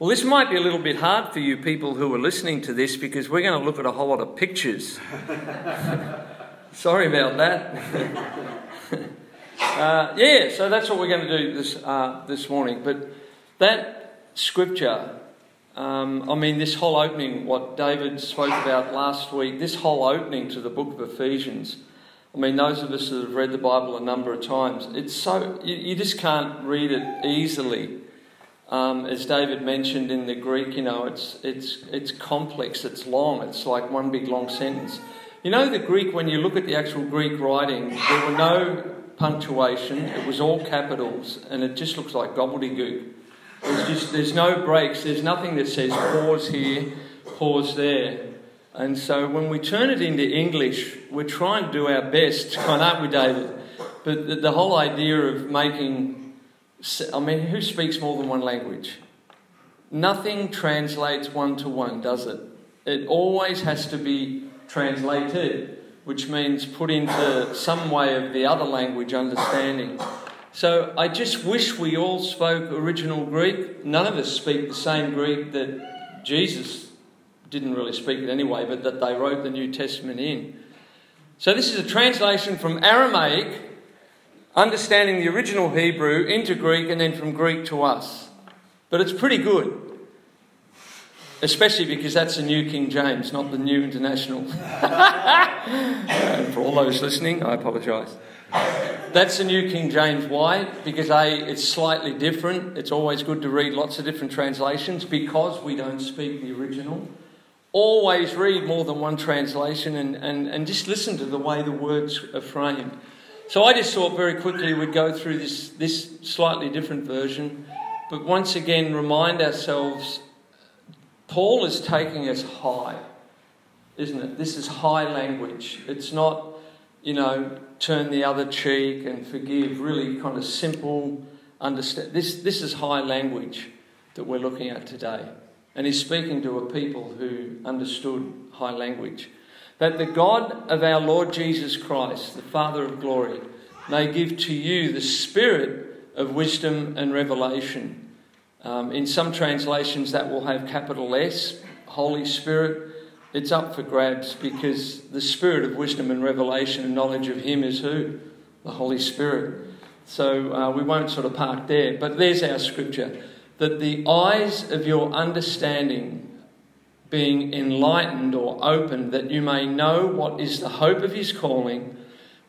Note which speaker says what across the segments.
Speaker 1: Well, this might be a little bit hard for you people who are listening to this because we're going to look at a whole lot of pictures. Sorry about that. uh, yeah, so that's what we're going to do this, uh, this morning. But that scripture, um, I mean, this whole opening, what David spoke about last week, this whole opening to the book of Ephesians. I mean, those of us that have read the Bible a number of times, it's so, you, you just can't read it easily. Um, as David mentioned in the Greek, you know, it's, it's, it's complex, it's long, it's like one big long sentence. You know, the Greek, when you look at the actual Greek writing, there were no punctuation, it was all capitals, and it just looks like gobbledygook. Just, there's no breaks, there's nothing that says pause here, pause there. And so when we turn it into English, we're trying to do our best, aren't we, David? But the, the whole idea of making I mean, who speaks more than one language? Nothing translates one to one, does it? It always has to be translated, which means put into some way of the other language understanding. So I just wish we all spoke original Greek. None of us speak the same Greek that Jesus didn't really speak it anyway, but that they wrote the New Testament in. So this is a translation from Aramaic understanding the original Hebrew into Greek and then from Greek to us. But it's pretty good. Especially because that's the New King James, not the New International. for all those listening, I apologise. That's the New King James. Why? Because A, it's slightly different. It's always good to read lots of different translations because we don't speak the original. Always read more than one translation and, and, and just listen to the way the words are framed. So I just thought very quickly we'd go through this, this slightly different version, but once again remind ourselves Paul is taking us high, isn't it? This is high language. It's not, you know, turn the other cheek and forgive, really kind of simple understand. This, this is high language that we're looking at today. And he's speaking to a people who understood high language that the God of our Lord Jesus Christ, the Father of glory, may give to you the spirit of wisdom and revelation. Um, in some translations, that will have capital S, Holy Spirit. It's up for grabs because the spirit of wisdom and revelation and knowledge of Him is who? The Holy Spirit. So uh, we won't sort of park there. But there's our scripture that the eyes of your understanding being enlightened or opened, that you may know what is the hope of his calling,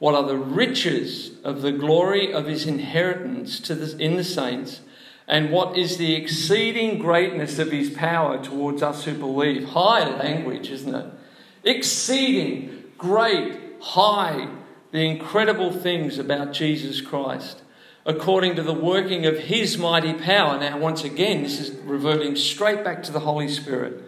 Speaker 1: what are the riches of the glory of his inheritance to the, in the saints, and what is the exceeding greatness of his power towards us who believe. High language, isn't it? Exceeding, great, high, the incredible things about Jesus Christ according to the working of his mighty power. Now, once again, this is reverting straight back to the Holy Spirit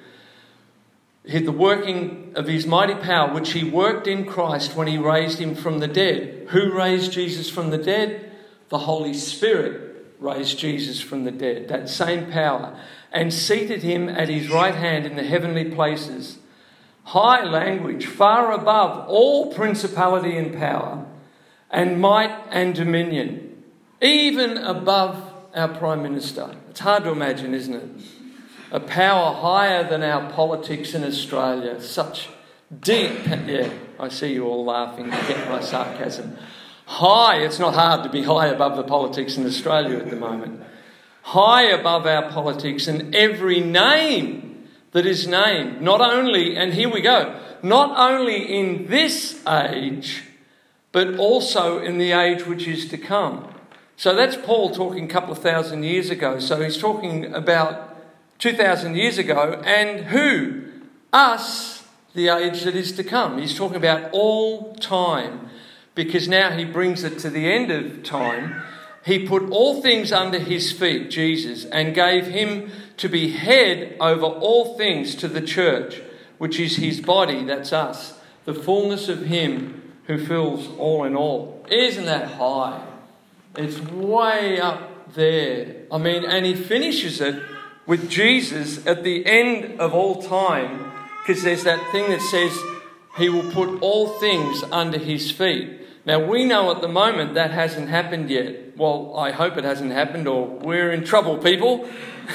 Speaker 1: the working of his mighty power, which he worked in Christ when he raised him from the dead. Who raised Jesus from the dead? The Holy Spirit raised Jesus from the dead, that same power, and seated him at his right hand in the heavenly places. High language, far above all principality and power, and might and dominion, even above our Prime Minister. It's hard to imagine, isn't it? A power higher than our politics in Australia. Such deep, yeah, I see you all laughing, get my sarcasm. High, it's not hard to be high above the politics in Australia at the moment. High above our politics and every name that is named, not only, and here we go, not only in this age, but also in the age which is to come. So that's Paul talking a couple of thousand years ago. So he's talking about 2,000 years ago, and who? Us, the age that is to come. He's talking about all time because now he brings it to the end of time. He put all things under his feet, Jesus, and gave him to be head over all things to the church, which is his body, that's us, the fullness of him who fills all in all. Isn't that high? It's way up there. I mean, and he finishes it with Jesus at the end of all time, because there's that thing that says he will put all things under his feet. Now, we know at the moment that hasn't happened yet. Well, I hope it hasn't happened, or we're in trouble, people.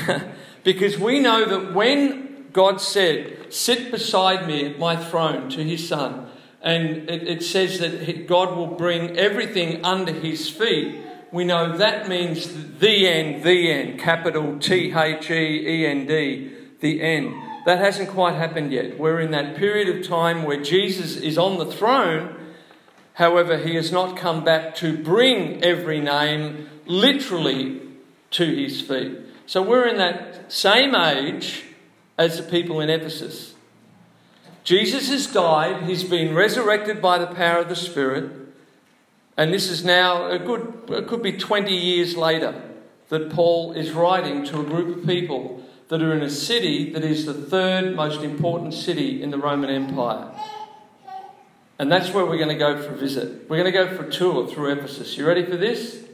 Speaker 1: Because we know that when God said, Sit beside me at my throne to his son, and it, it says that God will bring everything under his feet, we know that means the end, the end, capital T H E E N D, the end. That hasn't quite happened yet. We're in that period of time where Jesus is on the throne. However, he has not come back to bring every name literally to his feet. So we're in that same age as the people in Ephesus. Jesus has died, he's been resurrected by the power of the Spirit, and this is now a good, it could be 20 years later that Paul is writing to a group of people that are in a city that is the third most important city in the Roman Empire. And that's where we're going to go for a visit. We're going to go for a tour through Ephesus. You ready for this?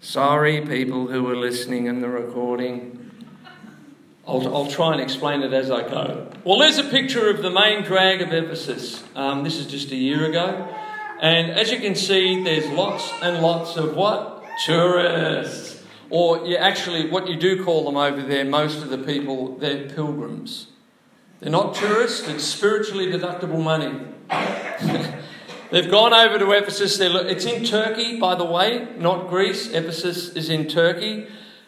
Speaker 1: Sorry, people who are listening in the recording. I'll, I'll try and explain it as I go. Well, there's a picture of the main drag of Ephesus. Um, this is just a year ago. And as you can see, there's lots and lots of what? Tourists. Or you actually, what you do call them over there, most of the people, they're pilgrims. They're not tourists, it's spiritually deductible money. They've gone over to Ephesus. it's in Turkey, by the way, not Greece. Ephesus is in Turkey.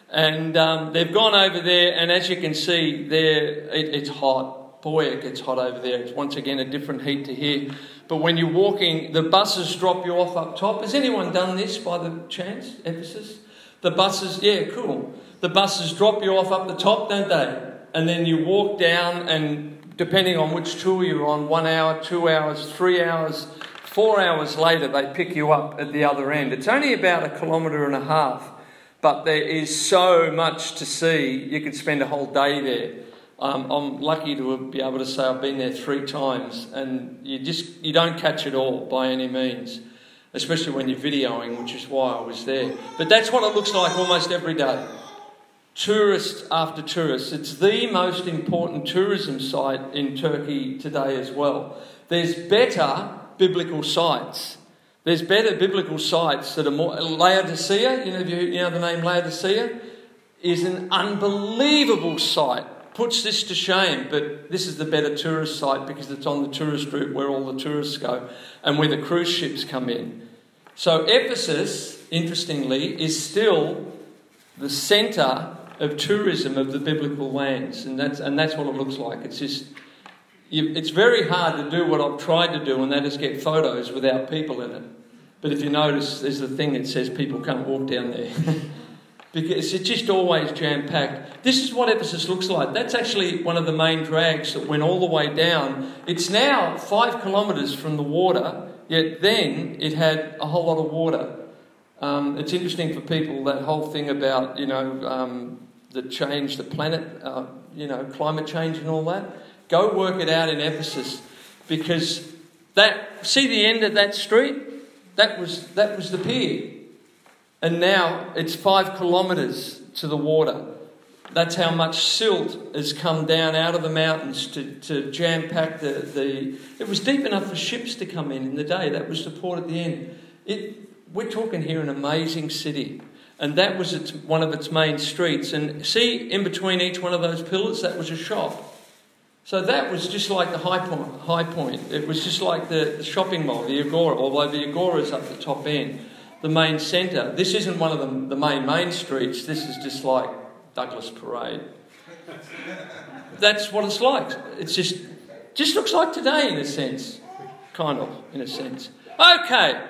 Speaker 1: And um, they've gone over there, and as you can see, there it, it's hot. Boy, it gets hot over there. It's once again a different heat to here. But when you're walking, the buses drop you off up top. Has anyone done this by the chance, Ephesus? The buses, yeah, cool. The buses drop you off up the top, don't they? And then you walk down, and depending on which tour you're on, one hour, two hours, three hours, four hours later, they pick you up at the other end. It's only about a kilometre and a half, but there is so much to see. You could spend a whole day there. Um, I'm lucky to be able to say I've been there three times, and you just you don't catch it all by any means especially when you're videoing, which is why I was there. But that's what it looks like almost every day. Tourist after tourist. It's the most important tourism site in Turkey today as well. There's better biblical sites. There's better biblical sites that are more. Laodicea, you know, you know the name Laodicea, is an unbelievable site puts this to shame, but this is the better tourist site because it's on the tourist route where all the tourists go and where the cruise ships come in. So, Ephesus, interestingly, is still the centre of tourism of the biblical lands, and that's, and that's what it looks like. It's just, it's very hard to do what I've tried to do, and that is get photos without people in it. But if you notice, there's a thing that says people can't walk down there. because it's just always jam packed. This is what Ephesus looks like. That's actually one of the main drags that went all the way down. It's now five kilometres from the water, yet then it had a whole lot of water. Um, it's interesting for people that whole thing about you know um, the change, the planet, uh, you know, climate change and all that. Go work it out in Ephesus, because that see the end of that street. That was that was the pier. And now it's five kilometres to the water. That's how much silt has come down out of the mountains to, to jam pack the, the. It was deep enough for ships to come in in the day. That was the port at the end. It, we're talking here an amazing city. And that was its, one of its main streets. And see, in between each one of those pillars, that was a shop. So that was just like the high point. High point. It was just like the, the shopping mall, the Agora, although the Agora is up the top end the main centre. This isn't one of the, the main main streets. This is just like Douglas Parade. That's what it's like. It's just just looks like today in a sense, kind of in a sense. Okay.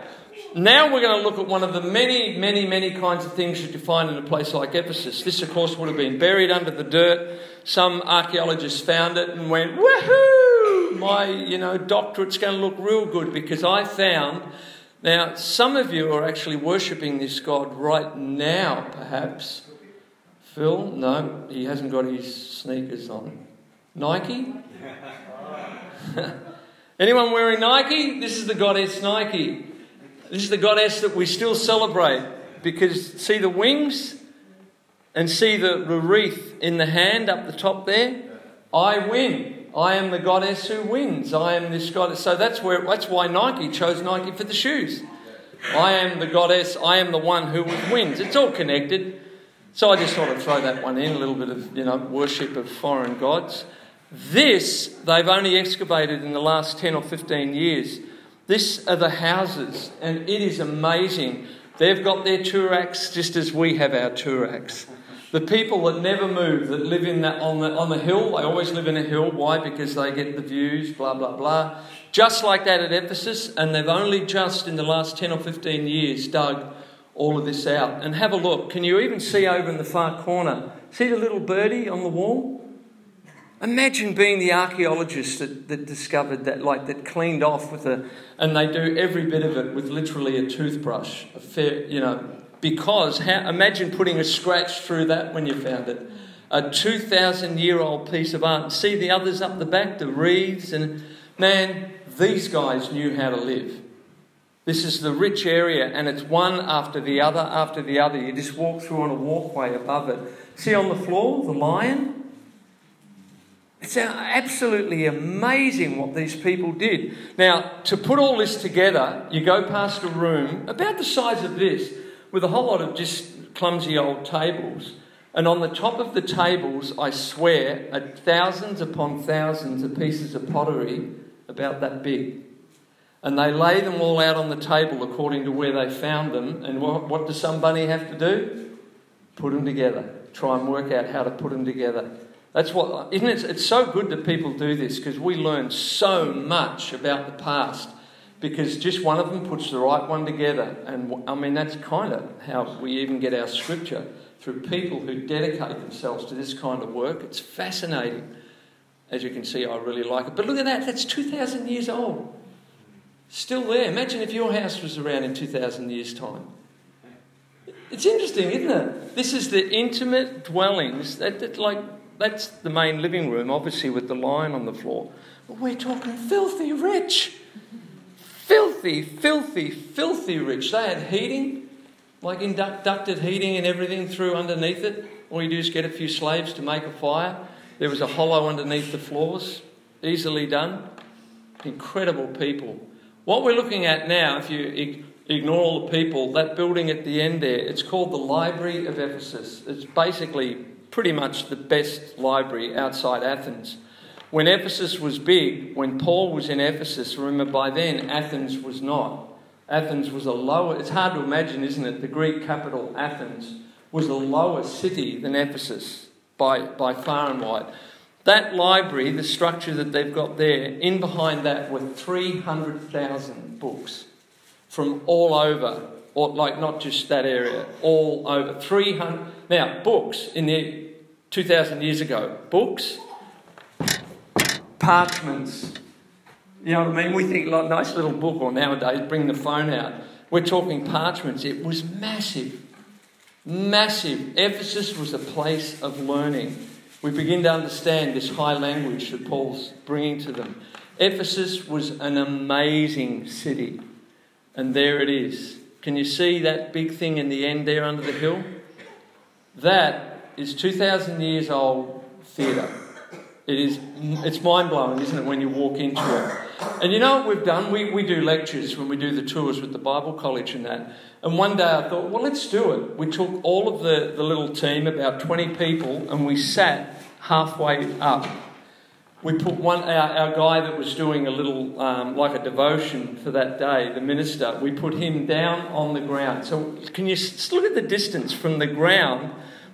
Speaker 1: Now we're going to look at one of the many, many, many kinds of things that you find in a place like Ephesus. This, of course, would have been buried under the dirt. Some archaeologists found it and went, woohoo! My, you know, doctorate's going to look real good because I found now, some of you are actually worshipping this God right now, perhaps. Phil, no, he hasn't got his sneakers on. Nike? Anyone wearing Nike? This is the goddess Nike. This is the goddess that we still celebrate because see the wings and see the wreath in the hand up the top there? I win. I am the goddess who wins. I am this goddess. So that's where that's why Nike chose Nike for the shoes. I am the goddess. I am the one who wins. It's all connected. So I just thought I'd throw that one in, a little bit of, you know, worship of foreign gods. This, they've only excavated in the last 10 or 15 years. This are the houses, and it is amazing. They've got their Tooraks just as we have our Tooraks. The people that never move, that live in that, on, the, on the hill, they always live in a hill. Why? Because they get the views, blah, blah, blah. Just like that at Ephesus, and they've only just in the last 10 or 15 years dug all of this out. And have a look. Can you even see over in the far corner? See the little birdie on the wall? Imagine being the archaeologist that, that discovered that, like, that cleaned off with a, and they do every bit of it with literally a toothbrush, a fair, you know, because how, imagine putting a scratch through that when you found it. A 2,000 year old piece of art. See the others up the back, the wreaths, and man, these guys knew how to live. This is the rich area, and it's one after the other after the other. You just walk through on a walkway above it. See on the floor, the lion? It's uh, absolutely amazing what these people did. Now, to put all this together, you go past a room about the size of this with a whole lot of just clumsy old tables. And on the top of the tables, I swear, are thousands upon thousands of pieces of pottery about that big. And they lay them all out on the table according to where they found them. And what, what does somebody have to do? Put them together. Try and work out how to put them together. That's what, isn't it? It's so good that people do this because we learn so much about the past because just one of them puts the right one together. And I mean, that's kind of how we even get our scripture through people who dedicate themselves to this kind of work. It's fascinating. As you can see, I really like it. But look at that, that's 2,000 years old. Still there. Imagine if your house was around in 2,000 years' time. It's interesting, isn't it? This is the intimate dwellings that, that like that's the main living room, obviously with the lion on the floor. But we're talking filthy rich. Filthy, filthy, filthy rich. They had heating, like inducted heating and everything through underneath it. All you do is get a few slaves to make a fire. There was a hollow underneath the floors. Easily done. Incredible people. What we're looking at now, if you ignore all the people, that building at the end there, it's called the Library of Ephesus. It's basically pretty much the best library outside Athens. When Ephesus was big, when Paul was in Ephesus, remember by then Athens was not. Athens was a lower, it's hard to imagine, isn't it? The Greek capital, Athens, was a lower city than Ephesus by, by far and wide. That library, the structure that they've got there, in behind that were 300,000 books from all over, or like not just that area, all over. 300. Now, books in the 2,000 years ago, books, parchments. You know what I mean? We think like nice little book, or nowadays bring the phone out. We're talking parchments. It was massive, massive. Ephesus was a place of learning. We begin to understand this high language that Paul's bringing to them. Ephesus was an amazing city, and there it is. Can you see that big thing in the end there under the hill? That is 2,000 years old theatre. It is, it's mind blowing, isn't it, when you walk into it? And you know what we've done? We, we do lectures when we do the tours with the Bible College and that. And one day I thought, well, let's do it. We took all of the, the little team, about 20 people, and we sat halfway up. We put one, our, our guy that was doing a little, um, like a devotion for that day, the minister, we put him down on the ground. So can you look at the distance from the ground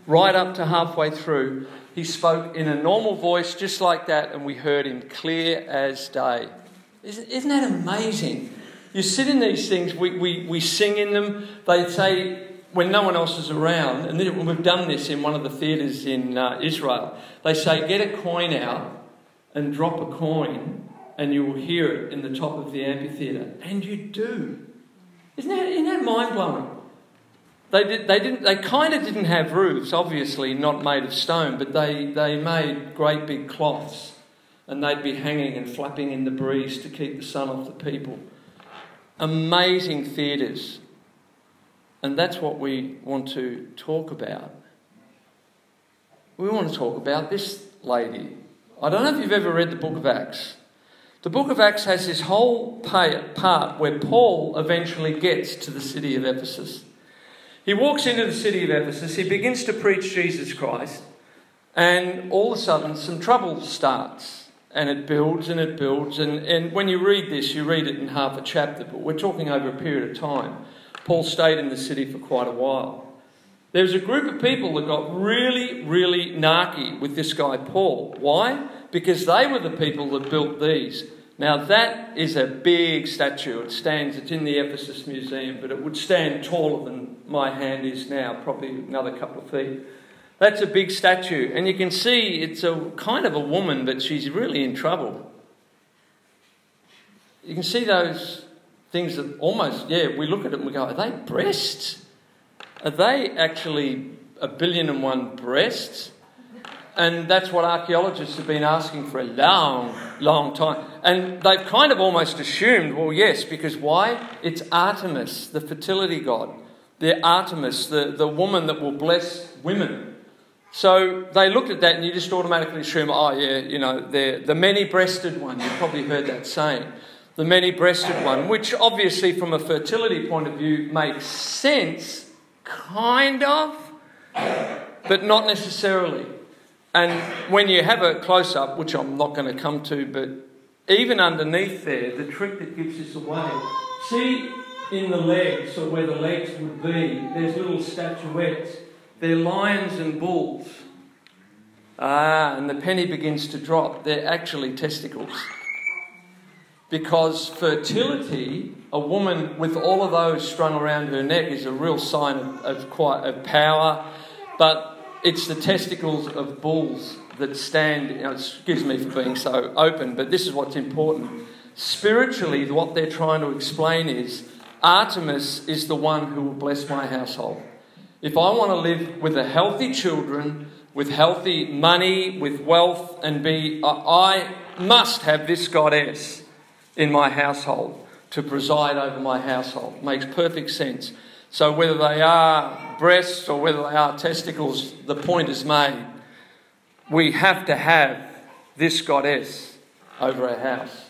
Speaker 1: right up to halfway through. He spoke in a normal voice, just like that, and we heard him clear as day. Isn't, that amazing? You sit in these things, we, we, we sing in them. They say, when no one else is around, and we've done this in one of the theatres in uh, Israel, they say, get a coin out and drop a coin, and you will hear it in the top of the amphitheatre. And you do. Isn't that, isn't that mind blowing? They, did, they, didn't, they kind of didn't have roofs, obviously not made of stone, but they, they made great big cloths and they'd be hanging and flapping in the breeze to keep the sun off the people. Amazing theatres. And that's what we want to talk about. We want to talk about this lady. I don't know if you've ever read the book of Acts. The book of Acts has this whole part where Paul eventually gets to the city of Ephesus. He walks into the city of Ephesus, he begins to preach Jesus Christ, and all of a sudden some trouble starts. And it builds and it builds. And, and when you read this, you read it in half a chapter, but we're talking over a period of time. Paul stayed in the city for quite a while. There was a group of people that got really, really narky with this guy, Paul. Why? Because they were the people that built these. Now, that is a big statue. It stands, it's in the Ephesus Museum, but it would stand taller than my hand is now, probably another couple of feet. That's a big statue. And you can see it's a kind of a woman, but she's really in trouble. You can see those things that almost, yeah, we look at it and we go, are they breasts? Are they actually a billion and one breasts? And that's what archaeologists have been asking for a long, long time. And they've kind of almost assumed, well, yes, because why? It's Artemis, the fertility god. The Artemis, the, the woman that will bless women. So they looked at that and you just automatically assume, oh, yeah, you know, they're the many breasted one. You've probably heard that saying. The many breasted one, which obviously, from a fertility point of view, makes sense, kind of, but not necessarily. And when you have a close up, which I'm not going to come to, but even underneath there, the trick that gives this away, see in the legs, or where the legs would be, there's little statuettes. They're lions and bulls. Ah, and the penny begins to drop. They're actually testicles. Because fertility, a woman with all of those strung around her neck, is a real sign of, of quite of power. But it's the testicles of bulls that stand. You know, excuse me for being so open, but this is what's important. Spiritually, what they're trying to explain is Artemis is the one who will bless my household. If I want to live with a healthy children, with healthy money, with wealth, and be, I must have this goddess in my household to preside over my household. Makes perfect sense. So, whether they are breasts or whether they are testicles, the point is made. We have to have this goddess over our house.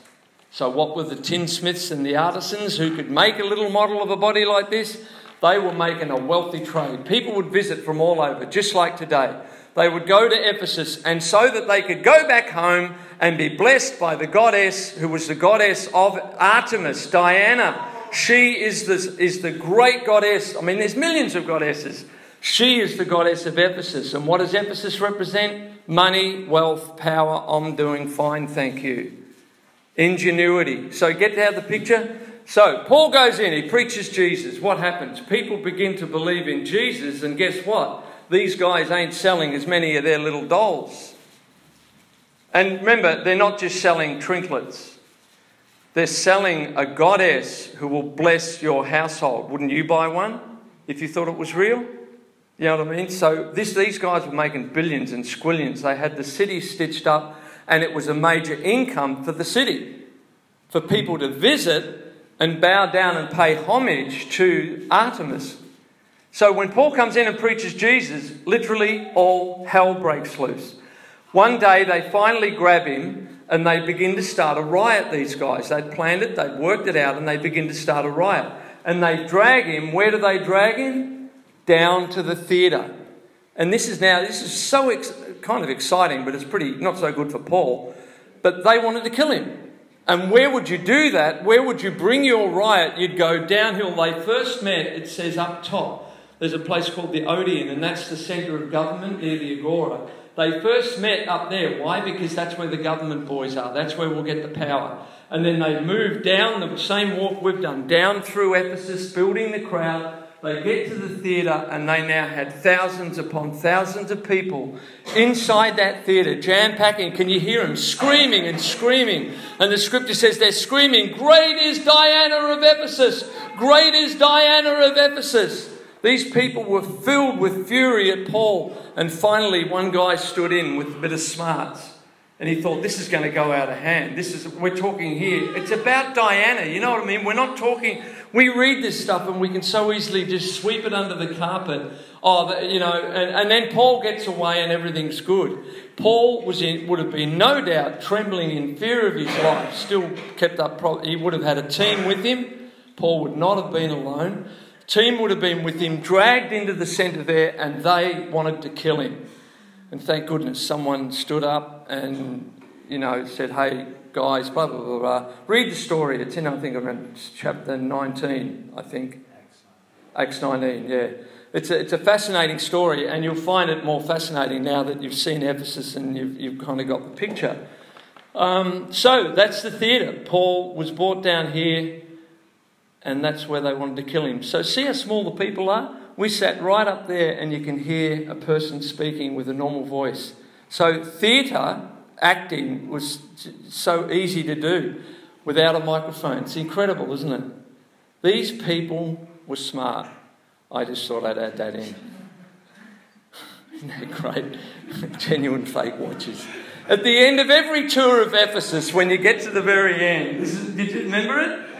Speaker 1: So, what were the tinsmiths and the artisans who could make a little model of a body like this? They were making a wealthy trade. People would visit from all over, just like today. They would go to Ephesus, and so that they could go back home and be blessed by the goddess who was the goddess of Artemis, Diana, she is the, is the great goddess. I mean, there's millions of goddesses. She is the goddess of Ephesus. And what does Ephesus represent? Money, wealth, power. I'm doing fine, thank you. Ingenuity. So get out the picture. So Paul goes in, he preaches Jesus. What happens? People begin to believe in Jesus, and guess what? These guys ain't selling as many of their little dolls. And remember, they're not just selling trinkets. They're selling a goddess who will bless your household. Wouldn't you buy one if you thought it was real? You know what I mean? So this, these guys were making billions and squillions. They had the city stitched up, and it was a major income for the city, for people to visit and bow down and pay homage to Artemis. So when Paul comes in and preaches Jesus, literally all hell breaks loose. One day they finally grab him and they begin to start a riot, these guys. They'd planned it, they'd worked it out, and they begin to start a riot. And they drag him, where do they drag him? Down to the theatre. And this is now, this is so ex- kind of exciting, but it's pretty not so good for Paul. But they wanted to kill him. And where would you do that? Where would you bring your riot? You'd go downhill. They first met, it says up top. There's a place called the Odeon, and that's the centre of government near the Agora. They first met up there. Why? Because that's where the government boys are. That's where we'll get the power. And then they move down the same walk we've done, down through Ephesus, building the crowd. They get to the theatre and they now had thousands upon thousands of people inside that theatre, jam packing. Can you hear them screaming and screaming? And the scripture says they're screaming, Great is Diana of Ephesus! Great is Diana of Ephesus! These people were filled with fury at Paul. And finally, one guy stood in with a bit of smarts. And he thought, this is going to go out of hand. This is, we're talking here. It's about Diana. You know what I mean? We're not talking, we read this stuff and we can so easily just sweep it under the carpet. Oh, you know, and, and then Paul gets away and everything's good. Paul was in, would have been no doubt trembling in fear of his life, still kept up, he would have had a team with him. Paul would not have been alone Team would have been with him, dragged into the centre there, and they wanted to kill him. And thank goodness someone stood up and, you know, said, hey, guys, blah, blah, blah, blah. Read the story. It's in, I think, around chapter 19, I think. Acts 19, yeah. It's a, it's a fascinating story, and you'll find it more fascinating now that you've seen Ephesus and you've, you've kind of got the picture. Um, so that's the theatre. Paul was brought down here, and that's where they wanted to kill him. So, see how small the people are? We sat right up there, and you can hear a person speaking with a normal voice. So, theatre acting was so easy to do without a microphone. It's incredible, isn't it? These people were smart. I just thought I'd add that in. Isn't that great? Genuine fake watches. At the end of every tour of Ephesus, when you get to the very end, is, did you remember it?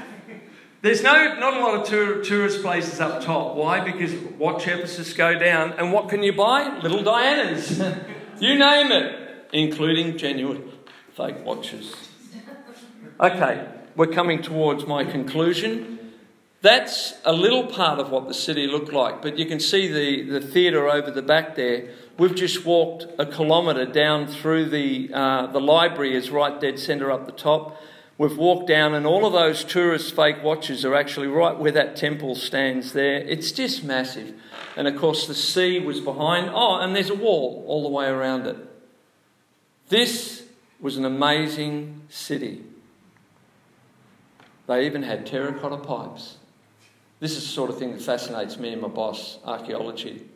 Speaker 1: There's no, not a lot of tour, tourist places up top. Why? Because watch Ephesus go down, and what can you buy? Little Dianas. you name it, including genuine fake watches. Okay, we're coming towards my conclusion. That's a little part of what the city looked like, but you can see the, the theatre over the back there. We've just walked a kilometre down through the, uh, the library, is right dead centre up the top. We've walked down, and all of those tourist fake watches are actually right where that temple stands there. It's just massive. And of course, the sea was behind. Oh, and there's a wall all the way around it. This was an amazing city. They even had terracotta pipes. This is the sort of thing that fascinates me and my boss, archaeology.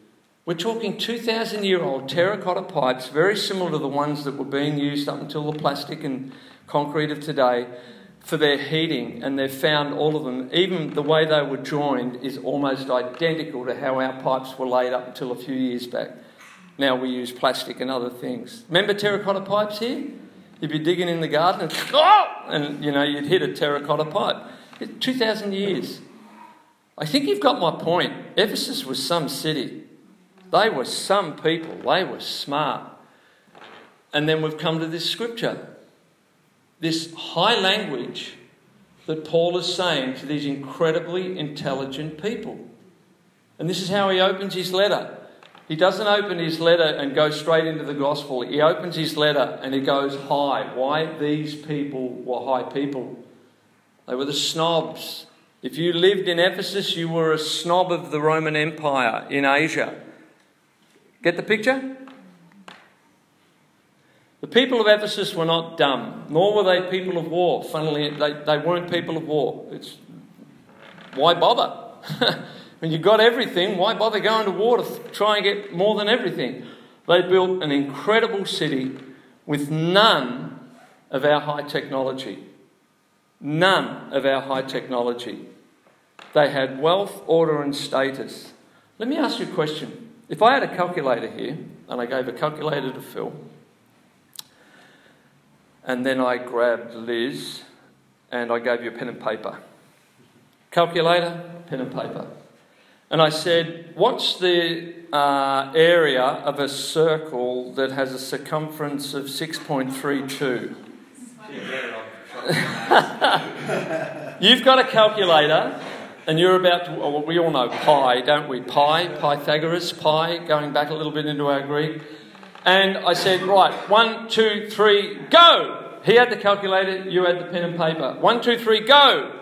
Speaker 1: We're talking 2,000 year old terracotta pipes, very similar to the ones that were being used up until the plastic and concrete of today, for their heating. And they've found all of them, even the way they were joined, is almost identical to how our pipes were laid up until a few years back. Now we use plastic and other things. Remember terracotta pipes here? You'd be digging in the garden and, oh! and you know, you'd hit a terracotta pipe. 2,000 years. I think you've got my point. Ephesus was some city. They were some people. They were smart. And then we've come to this scripture. This high language that Paul is saying to these incredibly intelligent people. And this is how he opens his letter. He doesn't open his letter and go straight into the gospel. He opens his letter and he goes high. Why? These people were high people. They were the snobs. If you lived in Ephesus, you were a snob of the Roman Empire in Asia. Get the picture? The people of Ephesus were not dumb, nor were they people of war. Funnily, they, they weren't people of war. It's, why bother? when you've got everything, why bother going to war to try and get more than everything? They built an incredible city with none of our high technology. None of our high technology. They had wealth, order, and status. Let me ask you a question. If I had a calculator here, and I gave a calculator to Phil, and then I grabbed Liz, and I gave you a pen and paper. Calculator, pen and paper. And I said, What's the uh, area of a circle that has a circumference of 6.32? You've got a calculator, and you're about to, well, we all know pi, don't we? Pi, Pythagoras, pi, going back a little bit into our Greek. And I said, right, one, two, three, go! He had the calculator, you had the pen and paper. One, two, three, go!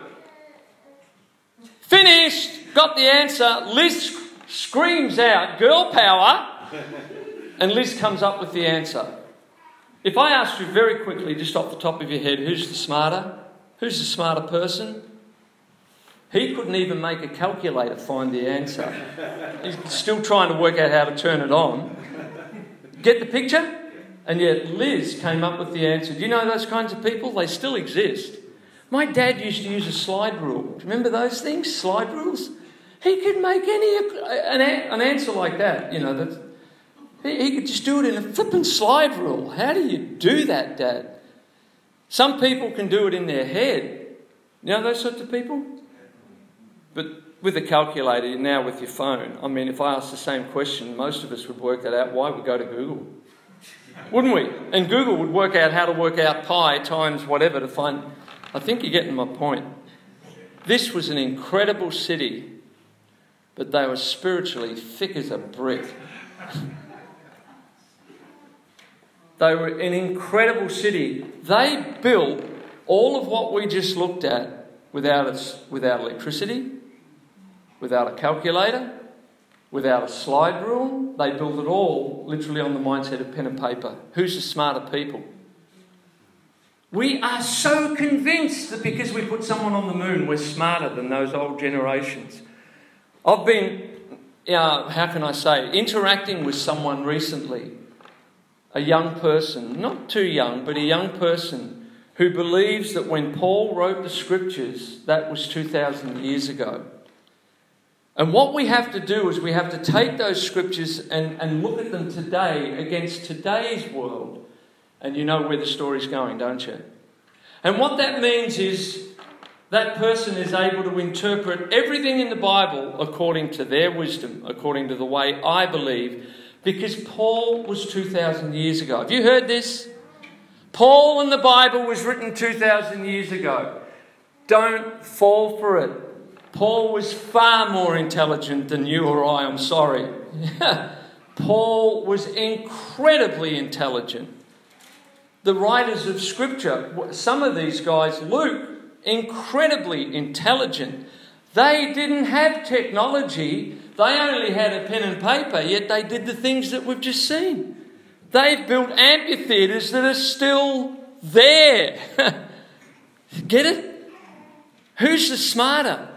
Speaker 1: Finished! Got the answer. Liz screams out, girl power! And Liz comes up with the answer. If I asked you very quickly, just off the top of your head, who's the smarter? Who's the smarter person? He couldn't even make a calculator find the answer. He's still trying to work out how to turn it on. Get the picture? And yet Liz came up with the answer. Do you know those kinds of people? They still exist. My dad used to use a slide rule. Remember those things? Slide rules? He could make any an, an answer like that. You know, that he, he could just do it in a flipping slide rule. How do you do that, Dad? Some people can do it in their head. You know those sorts of people? But with a calculator, now with your phone, I mean, if I asked the same question, most of us would work that out. Why? We'd go to Google. Wouldn't we? And Google would work out how to work out pi times whatever to find. I think you're getting my point. This was an incredible city but they were spiritually thick as a brick. they were an incredible city. They built all of what we just looked at without, without electricity, without a calculator, without a slide rule. They built it all literally on the mindset of pen and paper. Who's the smarter people? We are so convinced that because we put someone on the moon, we're smarter than those old generations. I've been, uh, how can I say, interacting with someone recently, a young person, not too young, but a young person who believes that when Paul wrote the scriptures, that was 2,000 years ago. And what we have to do is we have to take those scriptures and, and look at them today against today's world and you know where the story's going, don't you? And what that means is that person is able to interpret everything in the Bible according to their wisdom, according to the way I believe, because Paul was 2,000 years ago. Have you heard this? Paul and the Bible was written 2,000 years ago. Don't fall for it. Paul was far more intelligent than you or I, I'm sorry. Paul was incredibly intelligent the writers of Scripture, some of these guys, Luke, incredibly intelligent. They didn't have technology, they only had a pen and paper, yet they did the things that we've just seen. They've built amphitheatres that are still there. Get it? Who's the smarter?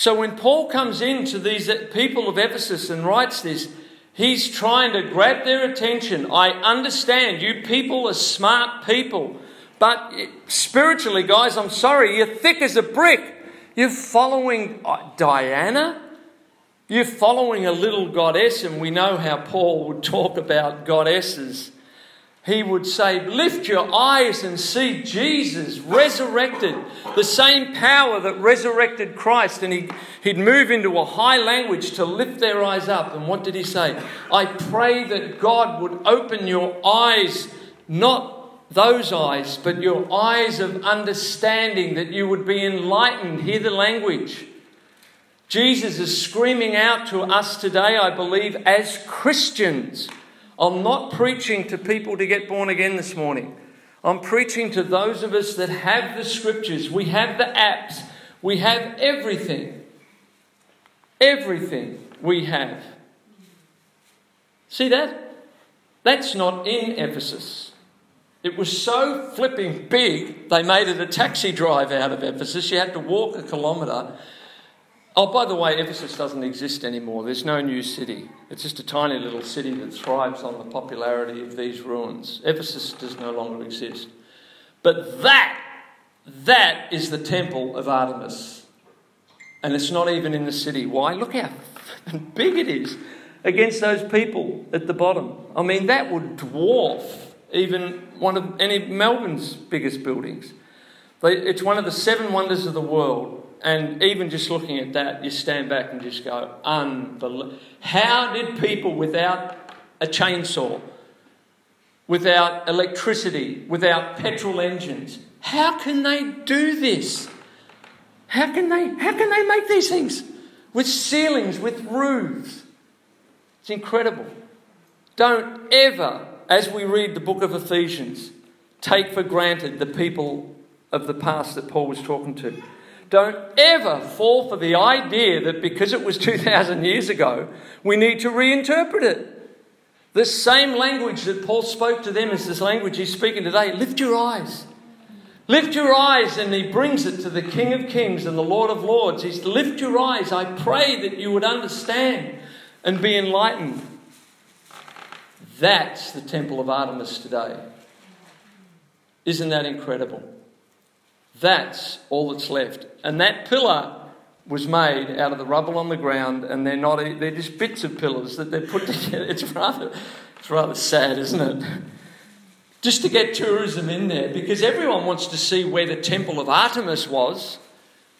Speaker 1: So when Paul comes into these people of Ephesus and writes this, He's trying to grab their attention. I understand you people are smart people, but spiritually, guys, I'm sorry, you're thick as a brick. You're following uh, Diana. You're following a little goddess, and we know how Paul would talk about goddesses he would say, Lift your eyes and see Jesus resurrected, the same power that resurrected Christ. And he, he'd move into a high language to lift their eyes up. And what did he say? I pray that God would open your eyes, not those eyes, but your eyes of understanding, that you would be enlightened. Hear the language. Jesus is screaming out to us today, I believe, as Christians. I'm not preaching to people to get born again this morning. I'm preaching to those of us that have the scriptures. We have the apps. We have everything. Everything we have. See that? That's not in Ephesus. It was so flipping big, they made it a taxi drive out of Ephesus. You had to walk a kilometre Oh, by the way, Ephesus doesn't exist anymore. There's no new city. It's just a tiny little city that thrives on the popularity of these ruins. Ephesus does no longer exist. But that, that is the temple of Artemis. And it's not even in the city. Why? Look how big it is against those people at the bottom. I mean, that would dwarf even one of any Melbourne's biggest buildings. It's one of the seven wonders of the world and even just looking at that, you stand back and just go, unbelievable. How did people without a chainsaw, without electricity, without petrol engines, how can they do this? How can they, how can they make these things? With ceilings, with roofs. It's incredible. Don't ever, as we read the book of Ephesians, take for granted the people of the past that Paul was talking to. Don't ever fall for the idea that because it was 2,000 years ago, we need to reinterpret it. The same language that Paul spoke to them is this language he's speaking today. Lift your eyes. Lift your eyes, and he brings it to the King of Kings and the Lord of Lords. He's lift your eyes. I pray that you would understand and be enlightened. That's the temple of Artemis today. Isn't that incredible? That's all that's left. And that pillar was made out of the rubble on the ground, and they're not, they're just bits of pillars that they're put together. It's rather, it's rather sad, isn't it? Just to get tourism in there, because everyone wants to see where the temple of Artemis was.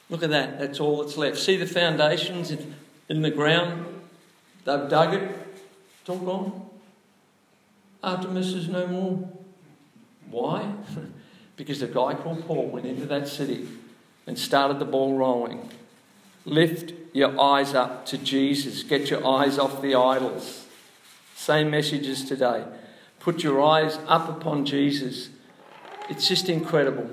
Speaker 1: Look at that, that's all that's left. See the foundations in the ground? They've dug it, it's all gone. Artemis is no more. Why? because a guy called Paul went into that city and started the ball rolling. Lift your eyes up to Jesus. Get your eyes off the idols. Same messages today. Put your eyes up upon Jesus. It's just incredible.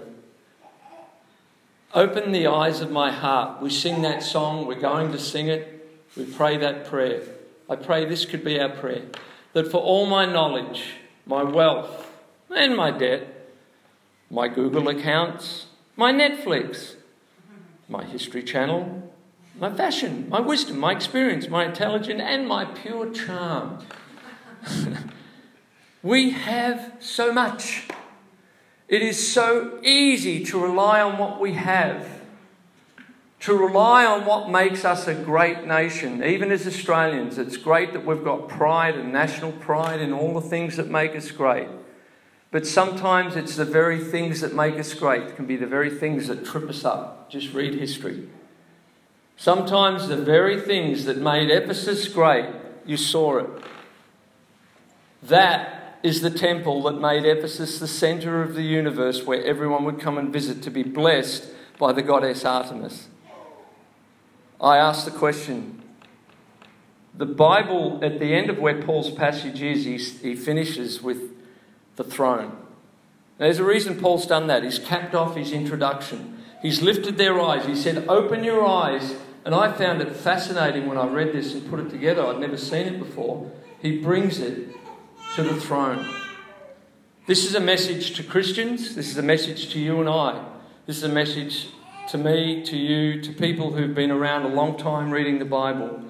Speaker 1: Open the eyes of my heart. We sing that song, we're going to sing it, we pray that prayer. I pray this could be our prayer that for all my knowledge, my wealth, and my debt, my Google accounts, my Netflix, my History Channel, my fashion, my wisdom, my experience, my intelligence, and my pure charm. we have so much. It is so easy to rely on what we have, to rely on what makes us a great nation. Even as Australians, it's great that we've got pride and national pride in all the things that make us great. But sometimes it's the very things that make us great, can be the very things that trip us up. Just read history. Sometimes the very things that made Ephesus great, you saw it. That is the temple that made Ephesus the center of the universe where everyone would come and visit to be blessed by the goddess Artemis. I ask the question the Bible, at the end of where Paul's passage is, he, he finishes with the throne. Now, there's a reason Paul's done that. He's capped off his introduction. He's lifted their eyes. He said, Open your eyes. And I found it fascinating when I read this and put it together. I'd never seen it before. He brings it to the throne. This is a message to Christians. This is a message to you and I. This is a message to me, to you, to people who've been around a long time reading the Bible.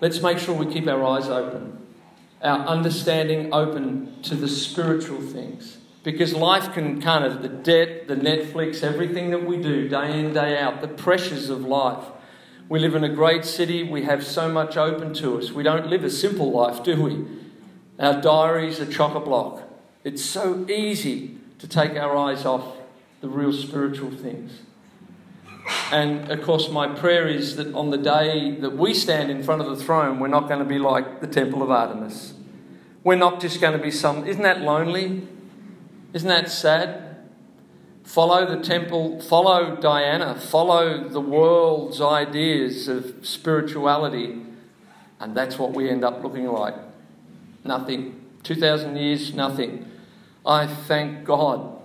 Speaker 1: Let's make sure we keep our eyes open our understanding open to the spiritual things. Because life can kind of, the debt, the Netflix, everything that we do day in, day out, the pressures of life. We live in a great city, we have so much open to us. We don't live a simple life, do we? Our diaries are chock a block. It's so easy to take our eyes off the real spiritual things. And of course, my prayer is that on the day that we stand in front of the throne, we're not going to be like the Temple of Artemis. We're not just going to be some. Isn't that lonely? Isn't that sad? Follow the temple, follow Diana, follow the world's ideas of spirituality, and that's what we end up looking like. Nothing. 2,000 years, nothing. I thank God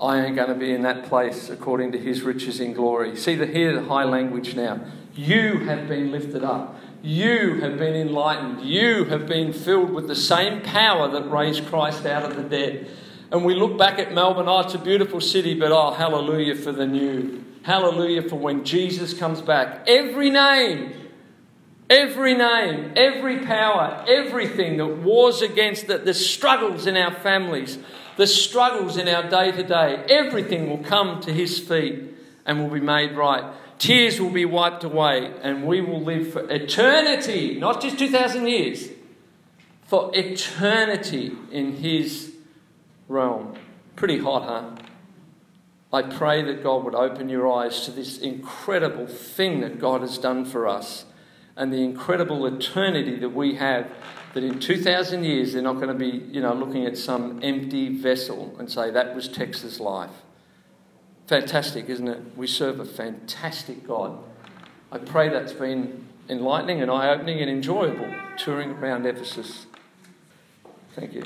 Speaker 1: I ain't going to be in that place according to his riches in glory. See, the, hear the high language now. You have been lifted up. You have been enlightened. You have been filled with the same power that raised Christ out of the dead. And we look back at Melbourne, oh, it's a beautiful city, but oh, hallelujah for the new. Hallelujah for when Jesus comes back. Every name, every name, every power, everything that wars against the, the struggles in our families, the struggles in our day to day, everything will come to His feet and will be made right. Tears will be wiped away and we will live for eternity, not just 2,000 years, for eternity in His realm. Pretty hot, huh? I pray that God would open your eyes to this incredible thing that God has done for us and the incredible eternity that we have that in 2,000 years they're not going to be, you know, looking at some empty vessel and say that was Tex's life. Fantastic, isn't it? We serve a fantastic God. I pray that's been enlightening and eye opening and enjoyable touring around Ephesus. Thank you.